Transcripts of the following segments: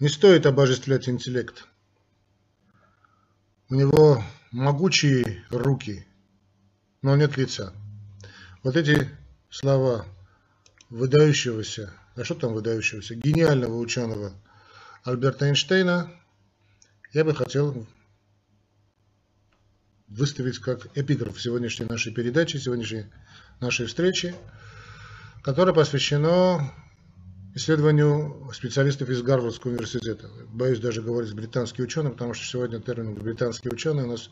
Не стоит обожествлять интеллект. У него могучие руки, но нет лица. Вот эти слова выдающегося, а что там выдающегося, гениального ученого Альберта Эйнштейна я бы хотел выставить как эпиграф сегодняшней нашей передачи, сегодняшней нашей встречи, которая посвящена исследованию специалистов из Гарвардского университета. Боюсь даже говорить британские ученые, потому что сегодня термин британские ученые у нас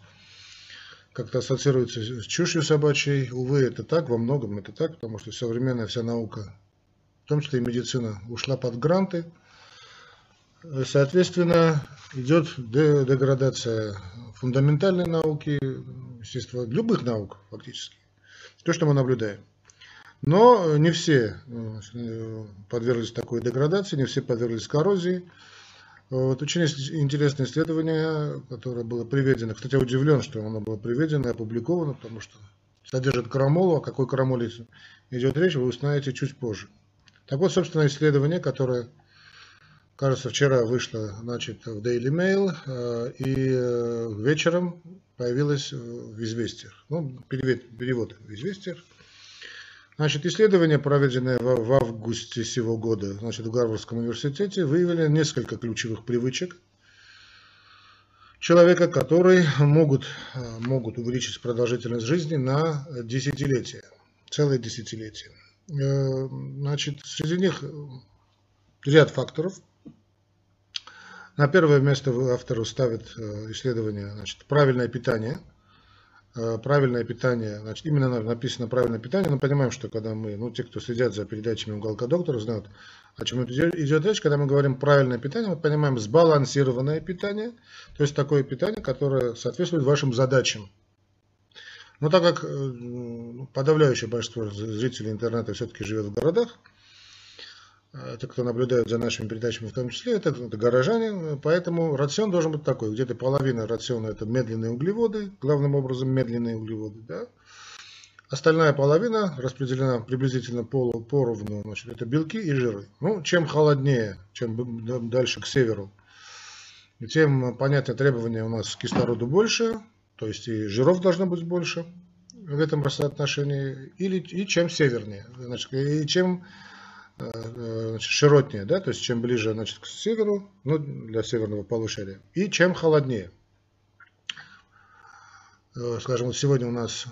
как-то ассоциируется с чушью собачьей. Увы, это так, во многом это так, потому что современная вся наука, в том числе и медицина, ушла под гранты. Соответственно, идет деградация фундаментальной науки, естественно, любых наук фактически. То, что мы наблюдаем. Но не все э, подверглись такой деградации, не все подверглись коррозии. Вот очень интересное исследование, которое было приведено. Кстати, я удивлен, что оно было приведено и опубликовано, потому что содержит крамолу. О какой крамоле идет речь, вы узнаете чуть позже. Так вот, собственно, исследование, которое, кажется, вчера вышло значит, в Daily Mail, э, и э, вечером появилось в «Известиях». Ну, перевод, перевод в «Известиях». Значит, исследование, проведенное в августе сего года значит, в Гарвардском университете, выявили несколько ключевых привычек человека, которые могут, могут увеличить продолжительность жизни на десятилетия, целые десятилетия. Э, значит, среди них ряд факторов. На первое место автору ставит э, исследование значит, правильное питание – Э, правильное питание, значит, именно написано правильное питание, но понимаем, что когда мы, ну, те, кто следят за передачами уголка доктора, знают, о чем идет речь, когда мы говорим правильное питание, мы понимаем сбалансированное питание, то есть такое питание, которое соответствует вашим задачам. Но так как э, подавляющее большинство зрителей интернета все-таки живет в городах, Э, те, кто наблюдают за нашими передачами в том числе, это, это горожане, поэтому рацион должен быть такой, где-то половина рациона это медленные углеводы, главным образом медленные углеводы, да? Остальная половина распределена приблизительно полу, поровну, значит, это белки и жиры. Ну, чем холоднее, чем дальше к северу, тем, понятно, требования у нас к кислороду больше, то есть и жиров должно быть больше в этом соотношении, или, и чем севернее, значит, и чем широтнее, да, то есть чем ближе значит, к северу, ну, для северного полушария, и чем холоднее. Э, скажем, вот сегодня у нас,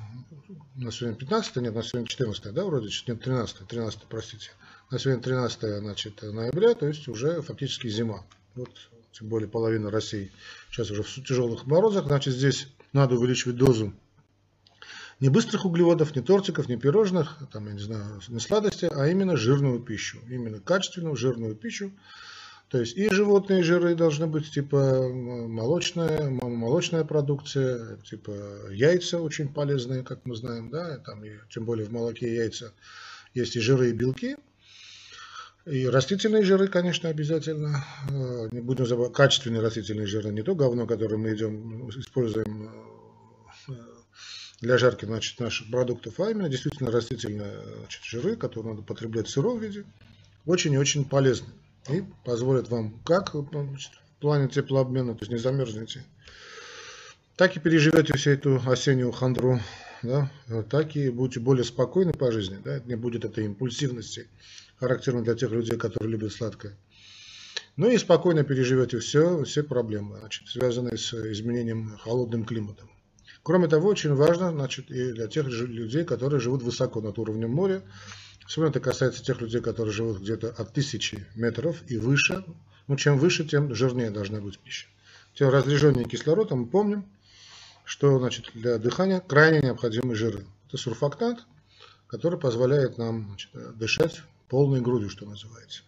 у нас сегодня 15, нет, у нас сегодня 14, да, вроде, нет, 13, 13, простите. У нас сегодня 13 значит, ноября, то есть уже фактически зима. Вот, тем более половина России сейчас уже в тяжелых морозах, значит, здесь надо увеличивать дозу не быстрых углеводов, не тортиков, не пирожных, там, я не знаю, не сладости, а именно жирную пищу. Именно качественную жирную пищу. То есть и животные жиры должны быть, типа молочная, молочная продукция, типа яйца очень полезные, как мы знаем, да, там, и, тем более в молоке яйца есть и жиры, и белки. И растительные жиры, конечно, обязательно. Э, не будем забывать, качественные растительные жиры, не то говно, которое мы идем, используем э, для жарки значит, наших продуктов, а именно действительно растительные значит, жиры, которые надо потреблять в сыром виде, очень и очень полезны. И позволят вам как значит, в плане теплообмена, то есть не замерзнете, так и переживете всю эту осеннюю хандру, да, так и будете более спокойны по жизни, да, не будет этой импульсивности, характерной для тех людей, которые любят сладкое. Ну и спокойно переживете все, все проблемы, значит, связанные с изменением холодным климатом. Кроме того, очень важно значит, и для тех людей, которые живут высоко над уровнем моря. Особенно это касается тех людей, которые живут где-то от тысячи метров и выше. Ну, чем выше, тем жирнее должна быть пища. Тем разреженнее кислорода мы помним, что значит, для дыхания крайне необходимы жиры. Это сурфактант, который позволяет нам значит, дышать полной грудью, что называется.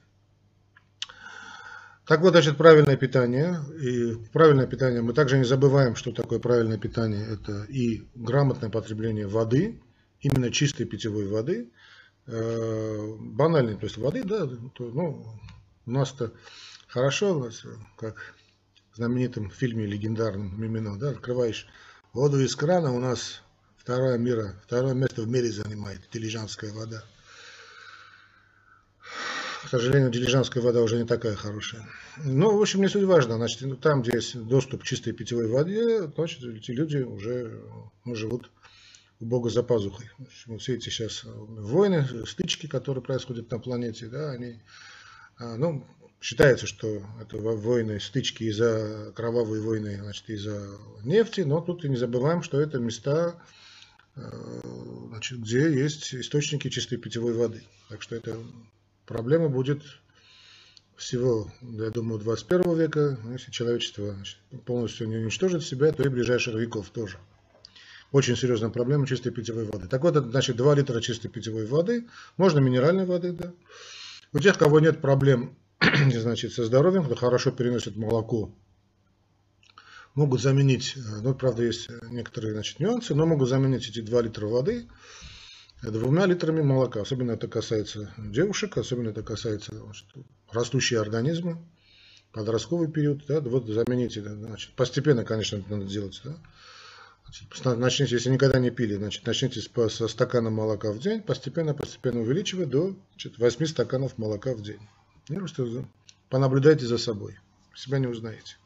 Так вот, значит, правильное питание. И правильное питание, мы также не забываем, что такое правильное питание. Это и грамотное потребление воды, именно чистой питьевой воды, э, банальной, то есть воды, да, то, ну, у нас-то хорошо, у нас, как в знаменитом фильме легендарном Мимино, да, открываешь воду из крана, у нас второе, мира, второе место в мире занимает дилижанская вода. К сожалению, дилижанская вода уже не такая хорошая. Ну, в общем, не суть важно. Значит, там, где есть доступ к чистой питьевой воде, значит, эти люди уже ну, живут у Бога за пазухой. Вот все эти сейчас войны, стычки, которые происходят на планете, да, они, а, ну, считается, что это войны, стычки из-за кровавые войны, значит, из-за нефти, но тут и не забываем, что это места, а, значит, где есть источники чистой питьевой воды. Так что эта проблема будет всего, я думаю, 21 века, если человечество полностью не уничтожит себя, то и ближайших веков тоже очень серьезная проблема чистой питьевой воды. Так вот, значит 2 литра чистой питьевой воды, можно минеральной воды, да. У тех, кого нет проблем значит, со здоровьем, кто хорошо переносит молоко, могут заменить, ну, правда, есть некоторые значит, нюансы, но могут заменить эти 2 литра воды двумя литрами молока. Особенно это касается девушек, особенно это касается значит, растущие организмы, подростковый период, да, вот замените, значит, постепенно, конечно, это надо делать, да, Начните, если никогда не пили, значит, начните со стакана молока в день, постепенно, постепенно увеличивая до значит, 8 стаканов молока в день. Просто понаблюдайте за собой, себя не узнаете.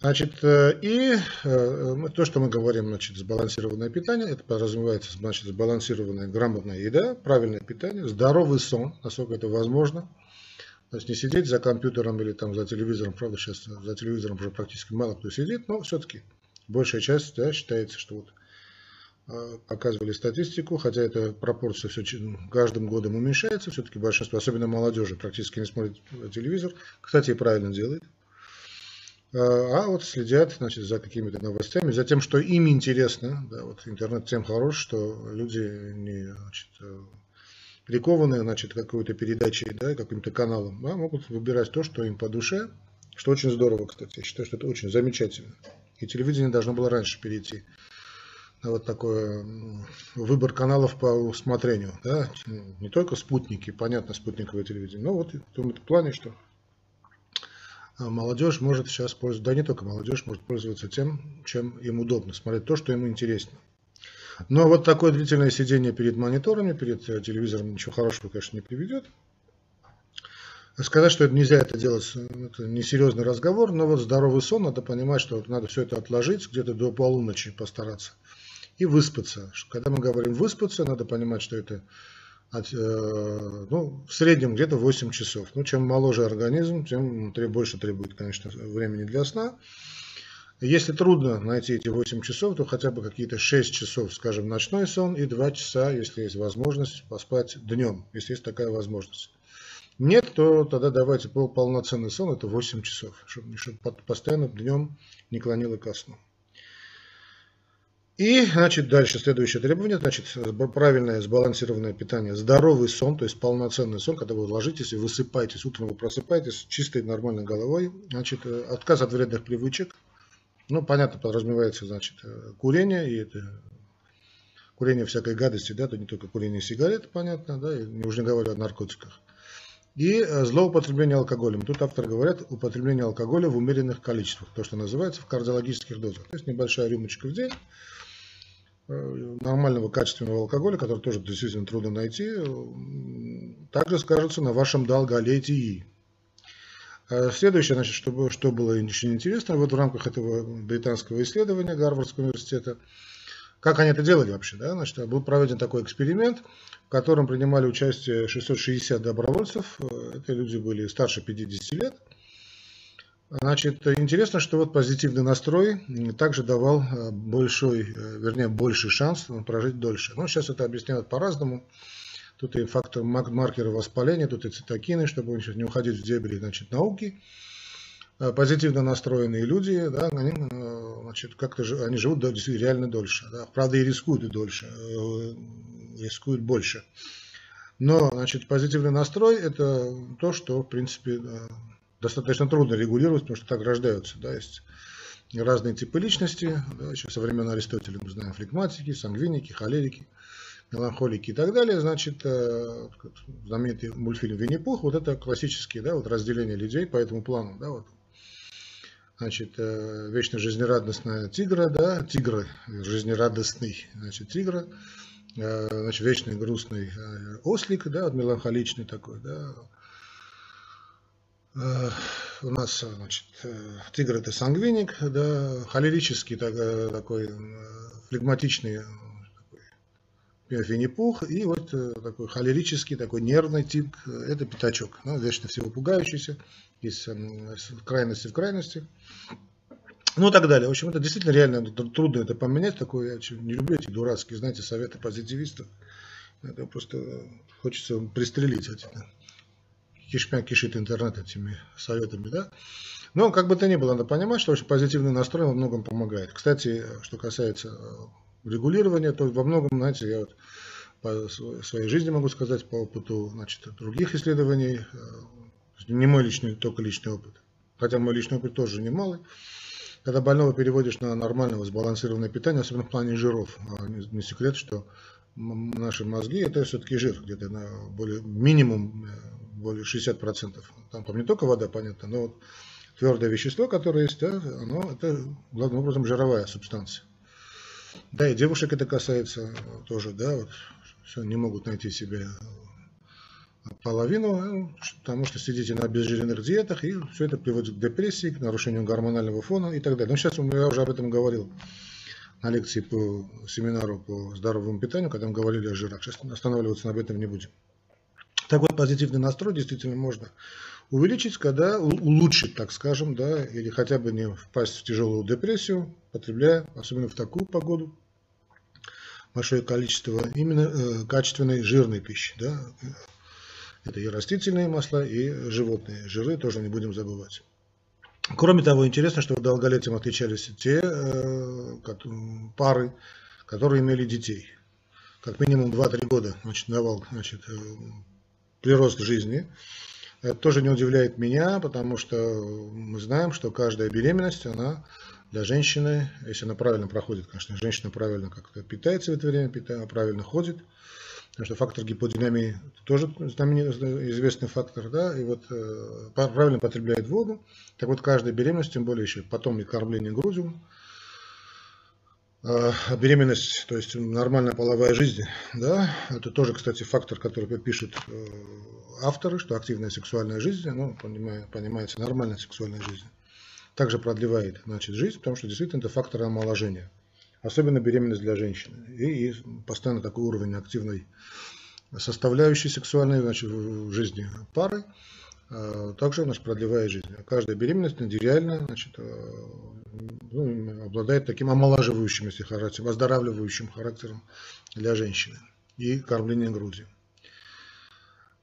Значит, э, и э, то, что мы говорим, значит, сбалансированное питание, это подразумевается, значит, сбалансированная грамотная еда, правильное питание, здоровый сон, насколько это возможно. То есть не сидеть за компьютером или там за телевизором, правда, сейчас за телевизором уже практически мало кто сидит, но все-таки большая часть да, считается, что вот а, показывали статистику, хотя эта пропорция все каждым годом уменьшается, все-таки большинство, особенно молодежи, практически не смотрит телевизор. Кстати, правильно делает. А, а вот следят значит, за какими-то новостями, за тем, что им интересно. Да, вот интернет тем хорош, что люди не значит, прикованы значит, какой-то передачей, да, каким-то каналом, а могут выбирать то, что им по душе, что очень здорово, кстати. Я считаю, что это очень замечательно. И телевидение должно было раньше перейти на вот такой выбор каналов по усмотрению. Да? Не только спутники, понятно, спутниковое телевидение, но вот в том плане, что молодежь может сейчас пользоваться, да не только молодежь, может пользоваться тем, чем им удобно, смотреть то, что ему интересно. Но вот такое длительное сидение перед мониторами, перед э, телевизором ничего хорошего, конечно, не приведет. Сказать, что это нельзя это делать, это несерьезный разговор, но вот здоровый сон, надо понимать, что надо все это отложить, где-то до полуночи постараться и выспаться. Когда мы говорим выспаться, надо понимать, что это ну, в среднем где-то 8 часов. Ну, чем моложе организм, тем больше требует, конечно, времени для сна. Если трудно найти эти 8 часов, то хотя бы какие-то 6 часов, скажем, ночной сон и 2 часа, если есть возможность, поспать днем, если есть такая возможность. Нет, то тогда давайте полноценный сон, это 8 часов, чтобы, чтобы постоянно днем не клонило ко сну. И, значит, дальше следующее требование, значит, правильное сбалансированное питание, здоровый сон, то есть полноценный сон, когда вы ложитесь и высыпаетесь, утром вы просыпаетесь с чистой нормальной головой, значит, э, отказ от вредных привычек, ну, понятно, подразумевается, значит, э, курение, и это курение всякой гадости, да, то не только курение сигарет, понятно, да, и уже не говорю о наркотиках. И э, злоупотребление алкоголем. Тут авторы говорят употребление алкоголя в умеренных количествах, то, что называется в кардиологических дозах. То есть небольшая рюмочка в день нормального качественного алкоголя, который тоже действительно трудно найти, э, также скажется на вашем долголетии. Следующее, значит, что, что было очень интересно, вот в рамках этого британского исследования Гарвардского университета, как они это делали вообще, да, значит, был проведен такой эксперимент, в котором принимали участие 660 добровольцев. Это люди были старше 50 лет. Значит, интересно, что вот позитивный настрой также давал э, большой, э, вернее, больший шанс прожить дольше. Но сейчас это объясняют по-разному. Тут и фактор маркеры воспаления, тут и цитокины, чтобы не уходить в дебри значит, науки. Э, позитивно настроенные люди, да, они, значит, как-то они живут реально дольше. Да. Правда, и рискуют и дольше рискуют больше. Но, значит, позитивный настрой – это то, что, в принципе, достаточно трудно регулировать, потому что так рождаются. Да, есть разные типы личности. Да, еще со времен Аристотеля мы знаем флегматики, сангвиники, холерики, меланхолики и так далее. Значит, э, знаменитый мультфильм «Винни-Пух» – вот это классические да, вот разделение людей по этому плану. Да, вот. Значит, э, вечно жизнерадостная тигра, да, тигра, жизнерадостный, значит, тигра – значит, вечный грустный ослик, да, вот меланхоличный такой, да, у нас, значит, тигр это сангвиник, да, холерический такой флегматичный Винни-Пух, и вот э, такой холерический, такой нервный тип, э, это пятачок, ну, вечно всего пугающийся, из крайности в крайности. Ну и так далее. В общем, это действительно реально трудно это поменять. Такое, я не люблю эти дурацкие, знаете, советы позитивистов. Это просто хочется пристрелить эти. Кишмя кишит интернет этими советами, да. Но как бы то ни было, надо понимать, что очень позитивный настрой во многом помогает. Кстати, что касается э, регулирования, то во многом, знаете, я вот по своей жизни могу сказать, по опыту значит, других исследований, э, не мой личный, только личный опыт, хотя мой личный опыт тоже немалый, когда больного переводишь на нормальное сбалансированное питание, особенно в плане жиров, а не секрет, что наши мозги это все-таки жир, где-то на более, минимум э, более 60%. Там, там не только вода, понятно, но вот твердое вещество, которое есть, да, оно это главным образом жировая субстанция. Да, и девушек это касается тоже, да, вот, все, не могут найти себе половину, ну, потому что сидите на обезжиренных диетах, и все это приводит к депрессии, к нарушению гормонального фона и так далее. Но сейчас я уже об этом говорил на лекции по семинару по здоровому питанию, когда мы говорили о жирах. Сейчас останавливаться об этом не будем. Так вот, позитивный настрой действительно можно увеличить, когда улучшить, так скажем, да, или хотя бы не впасть в тяжелую депрессию, потребляя, особенно в такую погоду, большое количество именно э, качественной жирной пищи. Да. Это и растительные масла, и животные жиры, тоже не будем забывать. Кроме того, интересно, что долголетием отличались те э, пары, которые имели детей. Как минимум 2-3 года значит, давал значит, прирост жизни. Это тоже не удивляет меня, потому что мы знаем, что каждая беременность, она для женщины, если она правильно проходит, конечно, женщина правильно как-то питается в это время, правильно ходит, потому что фактор гиподинамии тоже известный фактор, да, и вот э, правильно потребляет воду, так вот каждая беременность, тем более еще потом и кормление грудью, беременность, то есть нормальная половая жизнь, да, это тоже, кстати, фактор, который пишут э, авторы, что активная сексуальная жизнь, ну, понимается, нормальная сексуальная жизнь, также продлевает, значит, жизнь, потому что действительно это фактор омоложения, особенно беременность для женщины, и, и постоянно такой уровень активной составляющей сексуальной, значит, жизни пары, а, также значит, продлевает жизнь. Каждая беременность реально значит, э, ну, обладает таким омолаживающим, если характером, оздоравливающим характером для женщины и кормление грудью.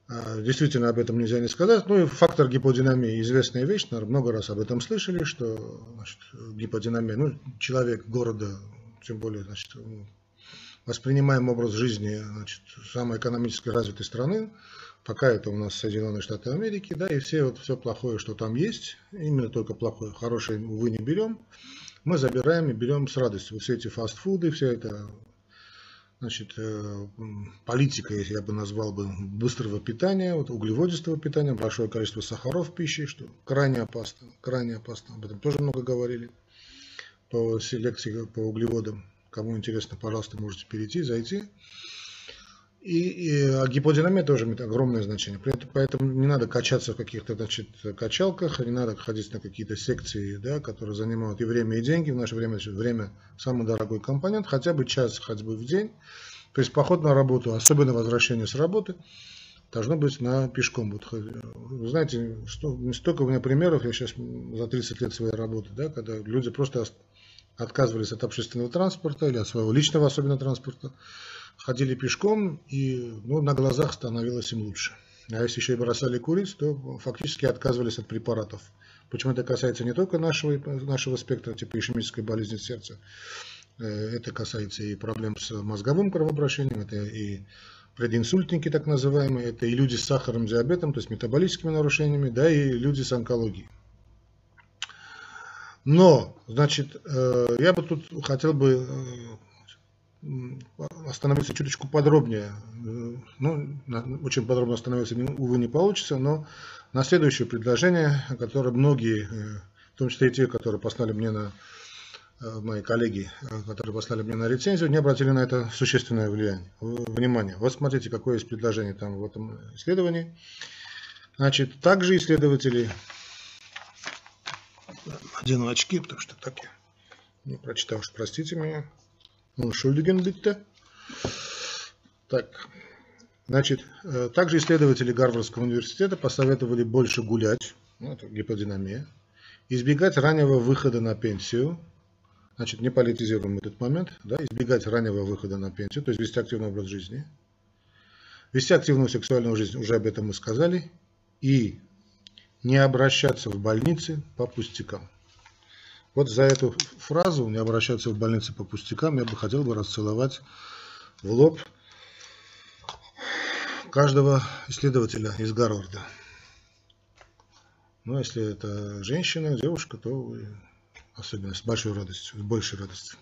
А, действительно, об этом нельзя не сказать. Ну и фактор гиподинамии известная вещь, наверное, много раз об этом слышали, что значит, гиподинамия, ну, человек города, тем более, значит, воспринимаем образ жизни значит, самой экономически развитой страны, пока это у нас Соединенные Штаты Америки, да, и все, вот, все плохое, что там есть, именно только плохое, хорошее, увы, не берем, мы забираем и берем с радостью. Вот все эти фастфуды, вся эта значит, э, политика, я бы назвал бы, быстрого питания, вот, углеводистого питания, большое количество сахаров в пище, что крайне опасно, крайне опасно, об этом тоже много говорили по селекции по углеводам. Кому интересно, пожалуйста, можете перейти, зайти. И, и а гиподинамия тоже имеет огромное значение. Поэтому не надо качаться в каких-то значит, качалках, не надо ходить на какие-то секции, да, которые занимают и время, и деньги. В наше время значит, время самый дорогой компонент. Хотя бы час ходьбы в день. То есть поход на работу, особенно возвращение с работы, должно быть на пешком. Вот, вы знаете, что, столько у меня примеров, я сейчас за 30 лет своей работы, да, когда люди просто отказывались от общественного транспорта или от своего личного особенно транспорта, ходили пешком и ну, на глазах становилось им лучше. А если еще и бросали курить, то фактически отказывались от препаратов. Почему это касается не только нашего, нашего спектра, типа ишемической болезни сердца, э, это касается и проблем с мозговым кровообращением, это и прединсультники так называемые, это и люди с сахарным диабетом, то есть метаболическими нарушениями, да, и люди с онкологией. Но, значит, э, я бы тут хотел бы э, остановиться чуточку подробнее. Э, ну, очень подробно остановиться, увы, не получится, но на следующее предложение, которое многие, в том числе и те, которые послали мне на мои коллеги, которые послали мне на рецензию, не обратили на это существенное влияние, внимание. Вот смотрите, какое есть предложение там в этом исследовании. Значит, также исследователи... Одену очки, потому что так я не прочитал, что простите меня. Ну, Шульдиген, битте. Так, значит, э, также исследователи Гарвардского университета посоветовали больше гулять, ну, это гиподинамия, избегать раннего выхода на пенсию, значит, не политизируем этот момент, да, избегать раннего выхода на пенсию, то есть вести активный образ жизни, вести активную сексуальную жизнь, уже об этом мы сказали, и не обращаться в больницы по пустякам. Вот за эту фразу «не обращаться в больницы по пустякам» я бы хотел бы расцеловать в лоб каждого исследователя из Гарварда. Ну, если это женщина, девушка, то особенно с большой радостью, с большей радостью.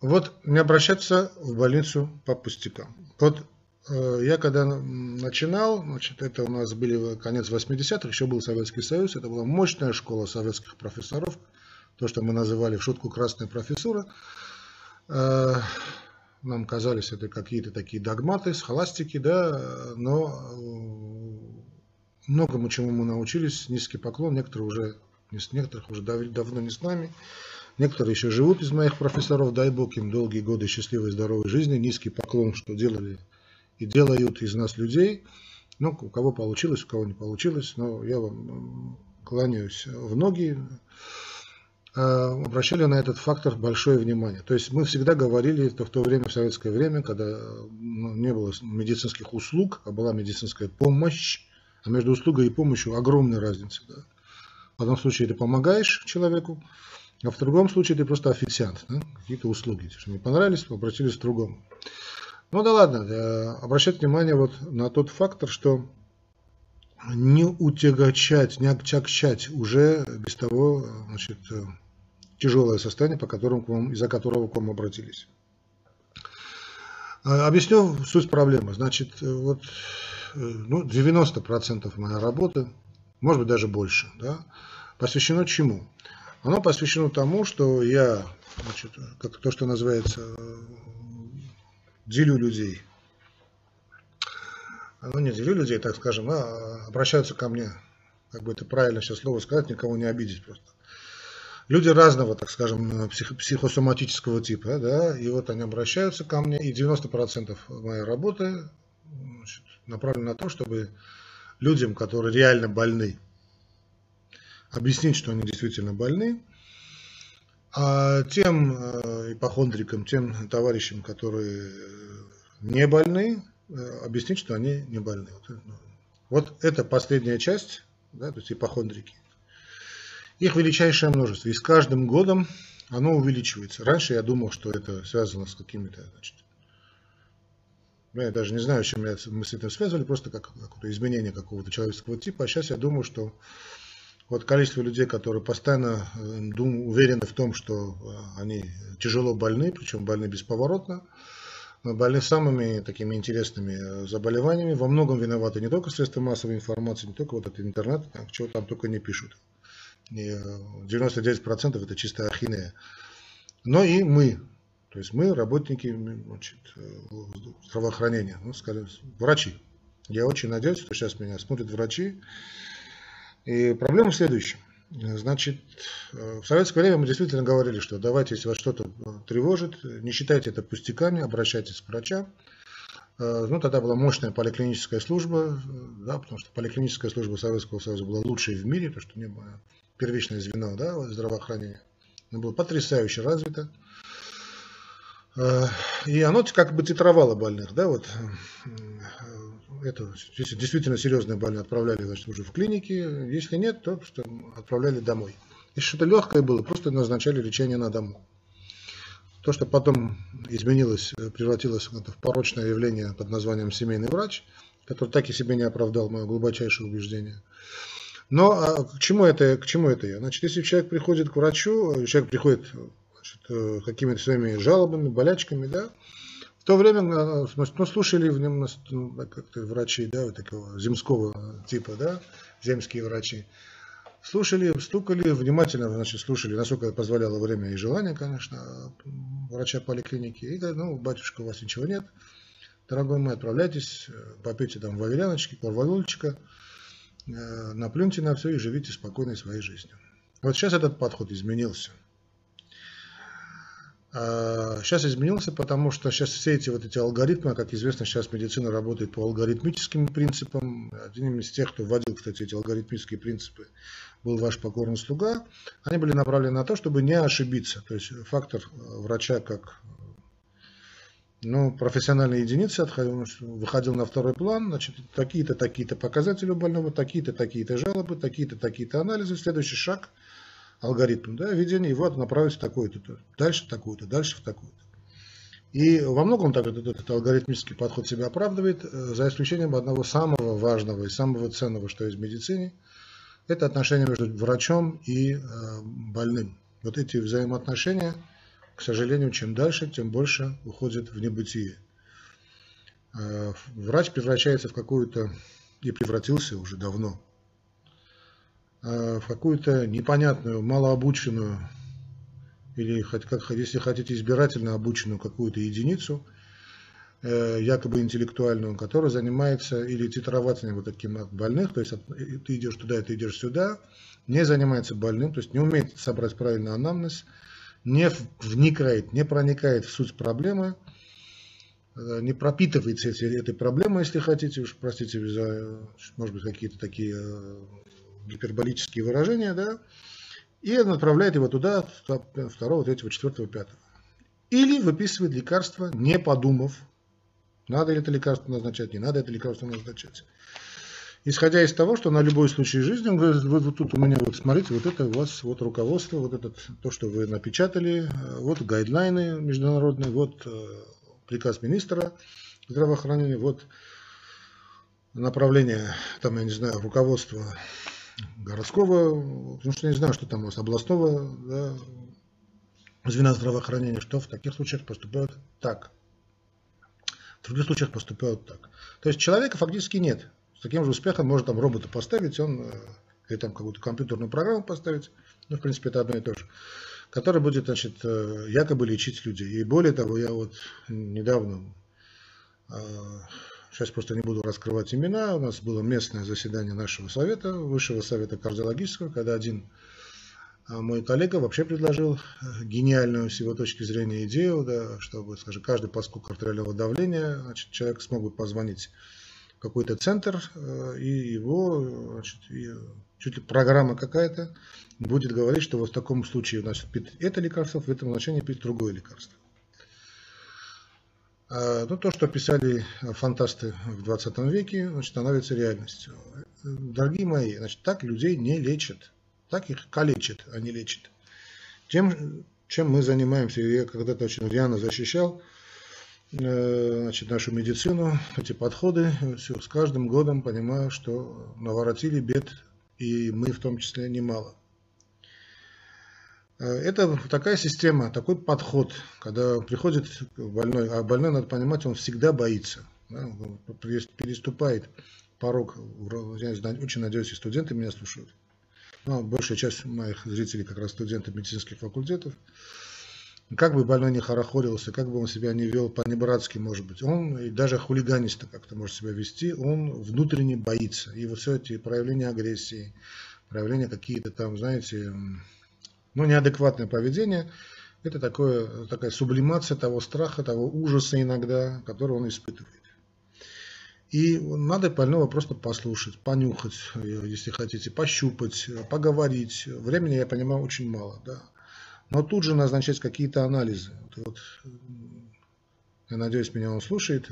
Вот не обращаться в больницу по пустякам. Вот я когда начинал, значит, это у нас были конец 80-х, еще был Советский Союз, это была мощная школа советских профессоров, то, что мы называли в шутку красная профессура. Э, нам казались это какие-то такие догматы, схоластики, да, но э, многому чему мы научились, низкий поклон, некоторые уже, некоторых уже давно не с нами, некоторые еще живут из моих профессоров, дай бог им долгие годы счастливой и здоровой жизни, низкий поклон, что делали и делают из нас людей. Ну, у кого получилось, у кого не получилось, но я вам кланяюсь в ноги, а, обращали на этот фактор большое внимание. То есть мы всегда говорили, что в то время, в советское время, когда ну, не было медицинских услуг, а была медицинская помощь, а между услугой и помощью огромная разница. Да? В одном случае ты помогаешь человеку, а в другом случае ты просто официант. Да? Какие-то услуги. Что не понравились, обратились к другому. Ну да ладно, обращать внимание вот на тот фактор, что не утягачать, не отягчать уже без того значит, тяжелое состояние, по которому вам, из-за которого к вам обратились. А, объясню суть проблемы. Значит, вот ну, 90% моей работы, может быть даже больше, да, посвящено чему? Оно посвящено тому, что я, значит, как то, что называется делю людей. Ну, не делю людей, так скажем, а обращаются ко мне, как бы это правильно сейчас слово сказать, никого не обидеть просто. Люди разного, так скажем, псих, психосоматического типа, да, и вот они обращаются ко мне, и 90% моей работы значит, направлено на то, чтобы людям, которые реально больны, объяснить, что они действительно больны, а тем э, ипохондрикам, тем товарищам, которые не больны, э, объяснить, что они не больны. Вот это последняя часть, да, то есть ипохондрики. Их величайшее множество. И с каждым годом оно увеличивается. Раньше я думал, что это связано с какими-то, значит, ну, я даже не знаю, чем мы с этим связывали, просто как какое-то изменение какого-то человеческого типа. А сейчас я думаю, что вот количество людей, которые постоянно э, дум, уверены в том, что э, они тяжело больны, причем больны бесповоротно, больны самыми такими интересными э, заболеваниями. Во многом виноваты не только средства массовой информации, не только вот этот интернет, чего там только не пишут. И 99% это чистая ахинея. Но и мы, то есть мы работники значит, здравоохранения, ну, скажем, врачи. Я очень надеюсь, что сейчас меня смотрят врачи, и проблема в следующем. Значит, э, в советское время мы действительно говорили, что давайте, если вас что-то э, тревожит, не считайте это пустяками, обращайтесь к врачам. Э, ну, тогда была мощная поликлиническая служба, да, потому что поликлиническая служба Советского Союза была лучшей в мире, то, что не было первичное звено да, здравоохранения. Оно было потрясающе развито. И оно как бы титровало больных. Да, вот это действительно серьезные больные отправляли значит, уже в клиники, если нет, то просто отправляли домой. Если что-то легкое было, просто назначали лечение на дому. То, что потом изменилось, превратилось в порочное явление под названием семейный врач, который так и себе не оправдал мое глубочайшее убеждение. Но а к, чему это, к чему это я? Значит, если человек приходит к врачу, человек приходит значит, э, какими-то своими жалобами, болячками, да, в то время э, ну, слушали в нем ну, как-то врачи, да, вот такого земского типа, да, земские врачи. Слушали, стукали, внимательно значит, слушали, насколько позволяло время и желание, конечно, врача поликлиники. И говорят, ну, батюшка, у вас ничего нет. Дорогой мой, отправляйтесь, попейте там валерьяночки, корвалольчика, э, наплюньте на все и живите спокойной своей жизнью. Вот сейчас этот подход изменился. Сейчас а, изменился, потому что сейчас все эти вот эти алгоритмы, как известно, сейчас медицина работает по алгоритмическим принципам. Одним из тех, кто вводил, кстати, эти алгоритмические принципы, был ваш покорный слуга. Они были направлены на то, чтобы не ошибиться. То есть фактор э, врача как ну, профессиональной единицы отходил, выходил на второй план, значит, такие-то, такие-то показатели у больного, такие-то, такие-то жалобы, такие-то, такие-то анализы. Следующий шаг – алгоритм да, введения, и вот направить в такой-то, дальше в такую-то, дальше в такую-то. И во многом так этот, этот алгоритмический подход себя оправдывает, э, за исключением одного самого важного и самого ценного, что есть в медицине, это отношения между врачом и э, больным. Вот эти взаимоотношения, к сожалению, чем дальше, тем больше уходят в небытие. Э, врач превращается в какую-то, и превратился уже давно, в какую-то непонятную, малообученную, или, как, если хотите, избирательно обученную какую-то единицу, э, якобы интеллектуальную, которая занимается или титрователем вот таким больных, то есть ты идешь туда, ты идешь сюда, не занимается больным, то есть не умеет собрать правильный анамнез, не вникает, не проникает в суть проблемы, э, не пропитывается этой проблемой, если хотите, уж простите за, может быть, какие-то такие гиперболические выражения, да, и направляет его туда, второго, третьего, четвертого, пятого. Или выписывает лекарство, не подумав, надо ли это лекарство назначать, не надо это лекарство назначать. Исходя из того, что на любой случай жизни, он говорит, вот, вот тут у меня, вот смотрите, вот это у вас вот руководство, вот это то, что вы напечатали, вот гайдлайны международные, вот э, приказ министра здравоохранения, вот направление, там, я не знаю, руководства городского, потому что я не знаю, что там у вас, областного да, звена здравоохранения, что в таких случаях поступают так. В других случаях поступают так. То есть человека фактически нет. С таким же успехом можно там робота поставить, он, э, или там какую-то компьютерную программу поставить, ну, в принципе, это одно и то же, который будет, значит, э, якобы лечить людей. И более того, я вот недавно э, Сейчас просто не буду раскрывать имена. У нас было местное заседание нашего совета, Высшего совета кардиологического, когда один а, мой коллега вообще предложил э, гениальную с его точки зрения идею, да, чтобы, скажем, каждый по скуку артериального давления, значит, человек смог бы позвонить в какой-то центр, э, и его, значит, и чуть ли программа какая-то будет говорить, что вот в таком случае нас пить это лекарство, в этом значении пить другое лекарство. А, ну, то, что писали фантасты в 20 веке, значит, становится реальностью. Дорогие мои, значит, так людей не лечат. Так их калечат, а не лечат. Тем, чем мы занимаемся, я когда-то очень рьяно защищал э, значит, нашу медицину, эти подходы, все, с каждым годом понимаю, что наворотили бед, и мы в том числе немало. Э, это такая система, такой подход, когда приходит больной, а больной, надо понимать, он всегда боится, да, переступает порог, я очень надеюсь, и студенты меня слушают, но большая часть моих зрителей как раз студенты медицинских факультетов, как бы больной не хорохорился, как бы он себя не вел по-небратски, может быть, он и даже хулиганисто как-то может себя вести, он внутренне боится. И вот все эти проявления агрессии, проявления какие-то там, знаете, но неадекватное поведение – это такое, такая сублимация того страха, того ужаса иногда, который он испытывает. И надо больного просто послушать, понюхать, если хотите, пощупать, поговорить. Времени, я понимаю, очень мало. Да. Но тут же назначать какие-то анализы. Вот, я надеюсь, меня он слушает,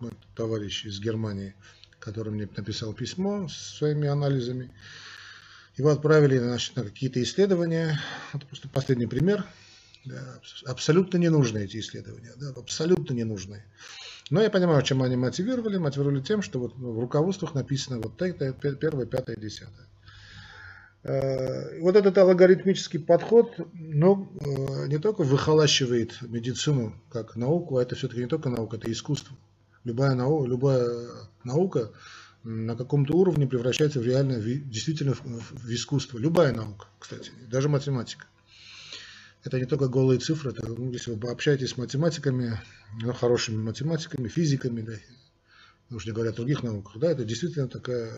мой товарищ из Германии, который мне написал письмо с своими анализами. Его отправили значит, на какие-то исследования. Это просто последний пример. Да, абсолютно ненужные эти исследования. Да, абсолютно ненужные. Но я понимаю, чем они мотивировали. Мотивировали тем, что вот в руководствах написано вот это, первое, пятое, десятое. Э, вот этот алгоритмический подход, ну, э, не только выхолащивает медицину как науку, а это все-таки не только наука, это искусство. Любая наука, любая наука на каком-то уровне превращается в реально, действительно в, искусство. Любая наука, кстати, даже математика. Это не только голые цифры, это, ну, если вы общаетесь с математиками, ну, хорошими математиками, физиками, да, уж не говоря о других науках, да, это действительно такая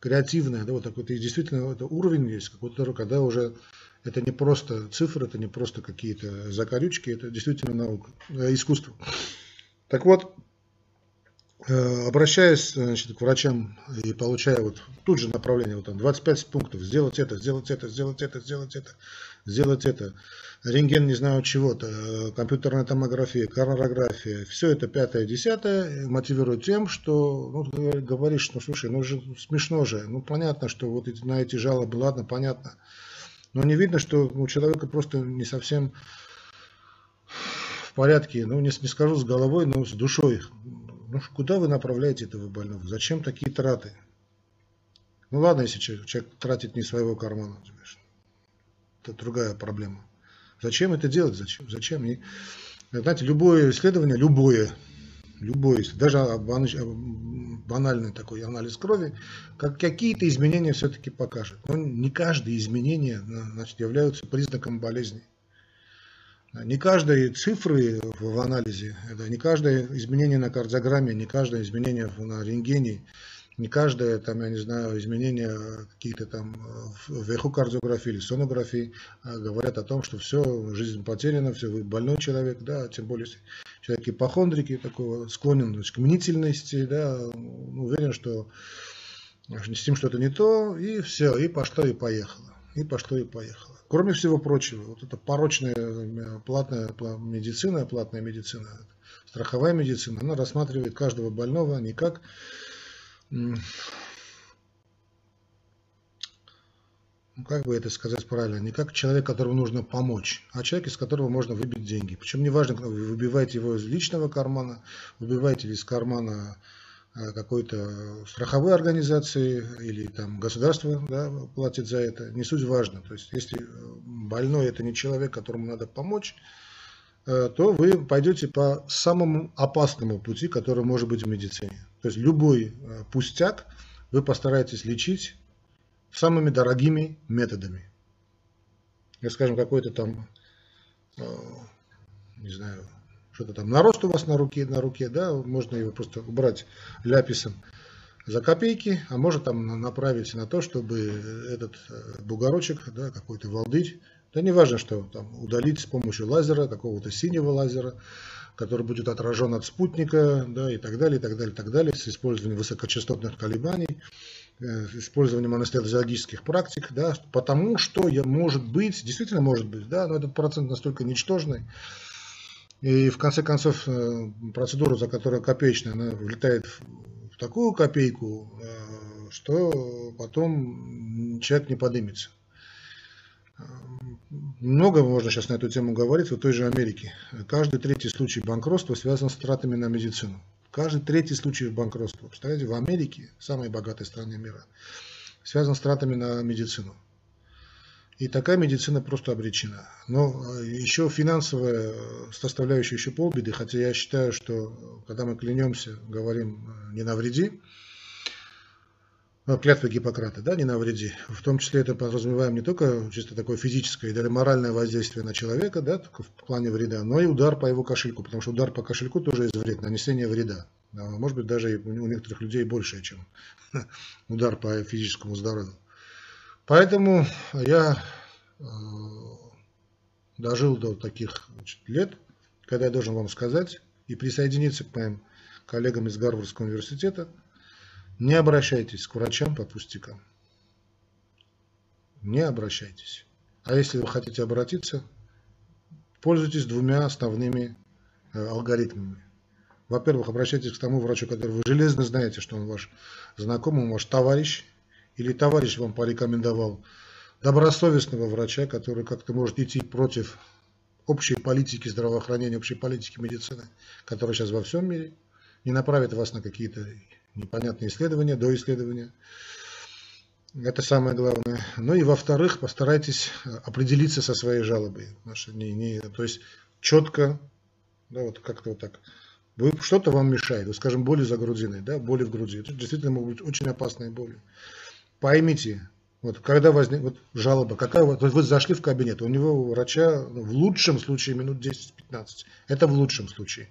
креативная, да, вот такой, это действительно это уровень есть, какой-то, когда уже это не просто цифры, это не просто какие-то закорючки, это действительно наука, э, искусство. Так вот, обращаясь значит, к врачам и получая вот тут же направление, вот там 25 пунктов, сделать это, сделать это, сделать это, сделать это, сделать это, рентген не знаю чего-то, э, компьютерная томография, коронарография, все это пятое, десятое мотивирует тем, что ну, говоришь, ну слушай, ну же смешно же, ну понятно, что вот на эти жалобы, ладно, понятно, но не видно, что у человека просто не совсем в порядке, ну не, не скажу с головой, но с душой ну, куда вы направляете этого больного? Зачем такие траты? Ну ладно, если человек, тратит не своего кармана, это другая проблема. Зачем это делать? Зачем? Зачем? И, знаете, любое исследование, любое, любое, даже банальный такой анализ крови, как какие-то изменения все-таки покажет. Но не каждые изменения значит, являются признаком болезни. Не каждые цифры в анализе, это не каждое изменение на кардиограмме, не каждое изменение на рентгене, не каждое, там, я не знаю, изменение какие-то там в эхокардиографии или сонографии а говорят о том, что все, жизнь потеряна, все, вы больной человек, да, тем более человек ипохондрики, такого склонен к мнительности, да, уверен, что с ним что-то не то, и все, и пошло и поехало, и пошло и поехало. Кроме всего прочего, вот эта порочная э, платная медицина, платная медицина, страховая медицина, она рассматривает каждого больного не как ну, как бы это сказать правильно, не как человек, которому нужно помочь, а человек, из которого можно выбить деньги. Причем неважно, вы выбиваете его из личного кармана, выбиваете из кармана какой-то страховой организации или там государство да, платит за это, не суть важно. То есть, если больной это не человек, которому надо помочь, э, то вы пойдете по самому опасному пути, который может быть в медицине. То есть любой э, пустяк вы постараетесь лечить самыми дорогими методами. Если, скажем, какой-то там, не знаю, что-то там. Нарост у вас на руке, на руке, да, можно его просто убрать ляписом за копейки, а может там направить на то, чтобы этот э, бугорочек, да, какой-то волдырь, да не важно, что там удалить с помощью лазера, какого-то синего лазера, который будет отражен от спутника, да, и так далее, и так далее, и так далее, с использованием высокочастотных колебаний, э, с использованием анестезиологических практик, да, потому что я, может быть, действительно может быть, да, но этот процент настолько ничтожный, и в конце концов э, процедура, за которую копеечная, она влетает в такую копейку, э, что потом человек не подымется. Много можно сейчас на эту тему говорить в той же Америке. Каждый третий случай банкротства связан с тратами на медицину. Каждый третий случай банкротства, представляете, в Америке, самой богатой стране мира, связан с тратами на медицину. И такая медицина просто обречена. Но э, еще финансовая составляющая еще полбеды, хотя я считаю, что когда мы клянемся, говорим э, не навреди, клятва Гиппократа, да, не навреди. В том числе это подразумеваем не только чисто такое физическое или моральное воздействие на человека, да, в плане вреда, но и удар по его кошельку, потому что удар по кошельку тоже есть вред, нанесение вреда. Может быть, даже у некоторых людей больше, чем удар по физическому здоровью. Поэтому я э, дожил до таких значит, лет, когда я должен вам сказать и присоединиться к моим коллегам из Гарвардского университета, не обращайтесь к врачам по пустякам. Не обращайтесь. А если вы хотите обратиться, пользуйтесь двумя основными э, алгоритмами. Во-первых, обращайтесь к тому врачу, который вы железно знаете, что он ваш знакомый, ваш товарищ, или товарищ вам порекомендовал добросовестного врача, который как-то может идти против общей политики здравоохранения, общей политики медицины, которая сейчас во всем мире, не направит вас на какие-то непонятные исследования, до исследования. Это самое главное. Ну и во-вторых, постарайтесь определиться со своей жалобой. Не, не, то есть четко, да, вот как-то вот так Вы, что-то вам мешает, скажем, боли за грудиной, да, боли в груди. Это действительно могут быть очень опасные боли. Поймите, вот когда возник вот жалоба, какая вот вы зашли в кабинет, у него у врача в лучшем случае минут 10-15. Это в лучшем случае.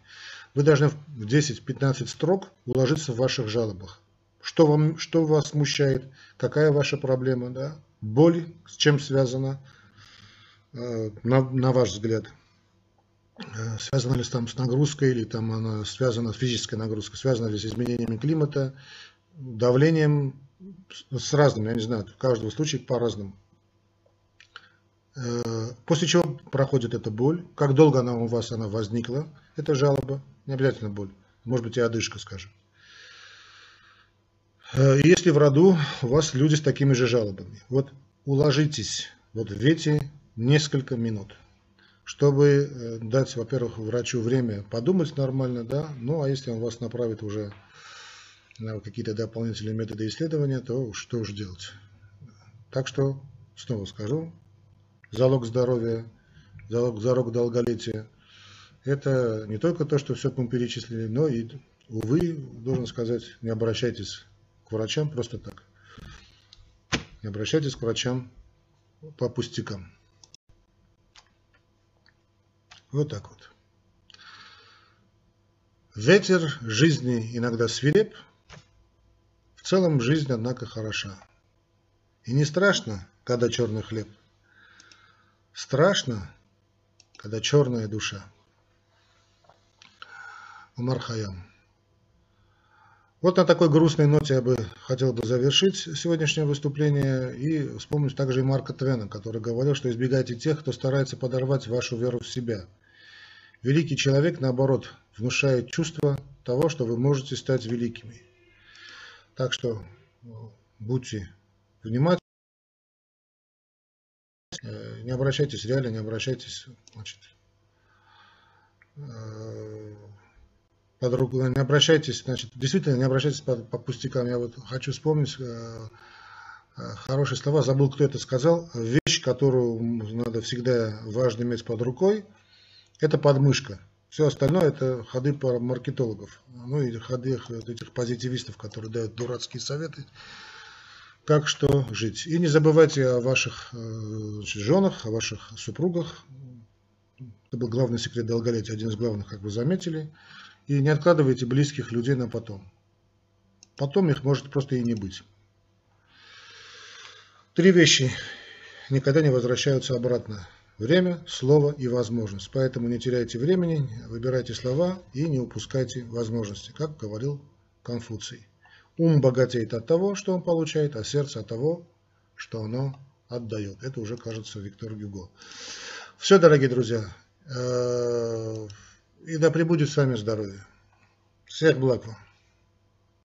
Вы должны в 10-15 строк уложиться в ваших жалобах. Что, вам, что вас смущает, какая ваша проблема, да? боль, с чем связана, э, на, на ваш взгляд. Э, связана ли там с нагрузкой или там она связана с физической нагрузкой, связана ли с изменениями климата, давлением, с разным, я не знаю, в каждом случае по-разному. Э, после чего проходит эта боль, как долго она у вас она возникла, эта жалоба, не обязательно боль, может быть и одышка, скажем. Э, если в роду у вас люди с такими же жалобами, вот уложитесь вот в эти несколько минут чтобы э, дать, во-первых, врачу время подумать нормально, да, ну а если он вас направит уже какие-то дополнительные методы исследования, то что уж делать. Так что, снова скажу, залог здоровья, залог, залог долголетия, это не только то, что все мы перечислили, но и, увы, должен сказать, не обращайтесь к врачам просто так. Не обращайтесь к врачам по пустякам. Вот так вот. Ветер жизни иногда свиреп, целом жизнь, однако, хороша. И не страшно, когда черный хлеб. Страшно, когда черная душа. Умар Хаям. Вот на такой грустной ноте я бы хотел бы завершить сегодняшнее выступление и вспомнить также и Марка Твена, который говорил, что избегайте тех, кто старается подорвать вашу веру в себя – Великий человек, наоборот, внушает чувство того, что вы можете стать великими. Так что будьте внимательны, э, не обращайтесь, реально не обращайтесь, значит, э, под руку, не обращайтесь, значит, действительно не обращайтесь по, по пустякам. Я вот хочу вспомнить э, хорошие слова, забыл, кто это сказал. Вещь, которую надо всегда важно иметь под рукой – это подмышка. Все остальное это ходы маркетологов. Ну и ходы этих позитивистов, которые дают дурацкие советы, как что жить. И не забывайте о ваших значит, женах, о ваших супругах. Это был главный секрет долголетия, один из главных, как вы заметили. И не откладывайте близких людей на потом. Потом их может просто и не быть. Три вещи никогда не возвращаются обратно. Время, слово и возможность. Поэтому не теряйте времени, выбирайте слова и не упускайте возможности, как говорил Конфуций. Ум богатеет от того, что он получает, а сердце от того, что оно отдает. Это уже, кажется, Виктор Гюго. Все, дорогие друзья. Э, и да пребудет с вами здоровье. Всех благ вам.